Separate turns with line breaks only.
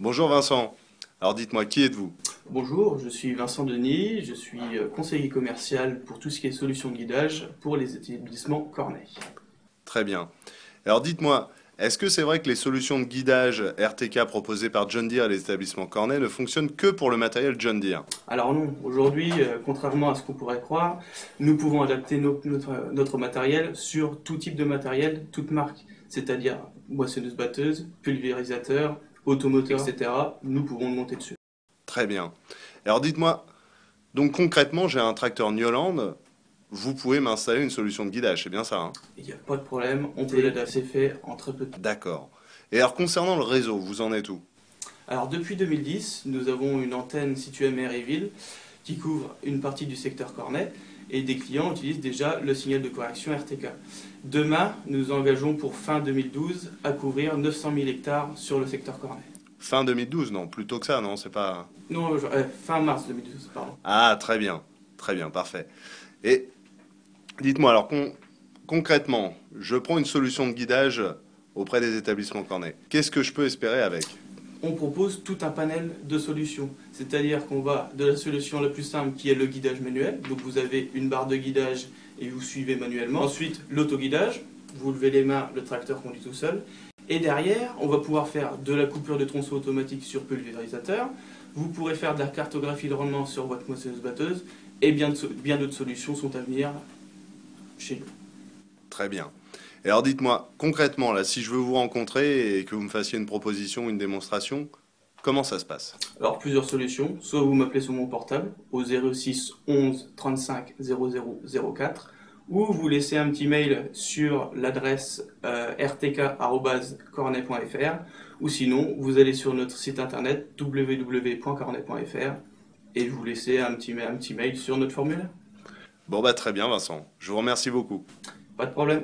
Bonjour Vincent. Alors dites-moi, qui êtes-vous?
Bonjour, je suis Vincent Denis, je suis euh, conseiller commercial pour tout ce qui est solution de guidage pour les établissements Corneille.
Très bien. Alors dites-moi, est-ce que c'est vrai que les solutions de guidage RTK proposées par John Deere et les établissements Corneille ne fonctionnent que pour le matériel John Deere?
Alors non, aujourd'hui, euh, contrairement à ce qu'on pourrait croire, nous pouvons adapter notre, notre matériel sur tout type de matériel, toute marque, c'est-à-dire moissonneuse-batteuse, pulvérisateur, automoteur, etc. Nous pouvons monter dessus.
Très bien. Alors dites-moi, donc concrètement, j'ai un tracteur Newland, vous pouvez m'installer une solution de guidage, c'est bien ça hein?
Il n'y a pas de problème, on peut l'adapter fait en très peu de temps.
D'accord. Et alors concernant le réseau, vous en êtes où?
Alors depuis 2010, nous avons une antenne située à Méryville qui couvre une partie du secteur Cornet et des clients utilisent déjà le signal de correction RTK. Demain, nous engageons pour fin 2012 à couvrir 900 000 hectares sur le secteur Cornet.
Fin 2012, non, plutôt que ça, non, c'est pas...
Non, euh, fin mars 2012, pardon.
Ah, très bien, très bien, parfait. Et dites-moi, alors concrètement, je prends une solution de guidage auprès des établissements Cornet. Qu'est-ce que je peux espérer avec?
On propose tout un panel de solutions. C'est-à-dire qu'on va de la solution la plus simple qui est le guidage manuel. Donc vous avez une barre de guidage et vous suivez manuellement. Ensuite, l'autoguidage. Vous levez les mains, le tracteur conduit tout seul. Et derrière, on va pouvoir faire de la coupure de tronçon automatique sur pulvérisateur. Vous pourrez faire de la cartographie de rendement sur boîte moissonneuse-batteuse. Et bien, bien d'autres solutions sont à venir chez nous.
Très bien. Et alors dites-moi, concrètement, là, si je veux vous rencontrer et que vous me fassiez une proposition, ou une démonstration, comment ça se passe?
Alors plusieurs solutions. Soit vous m'appelez sur mon portable au 06 11 35 00 04 ou vous laissez un petit mail sur l'adresse euh, rtk.cornet.fr ou sinon vous allez sur notre site internet www.cornet.fr et vous laissez un petit, un petit mail sur notre formulaire.
Bon bah très bien Vincent, je vous remercie beaucoup.
Pas de problème.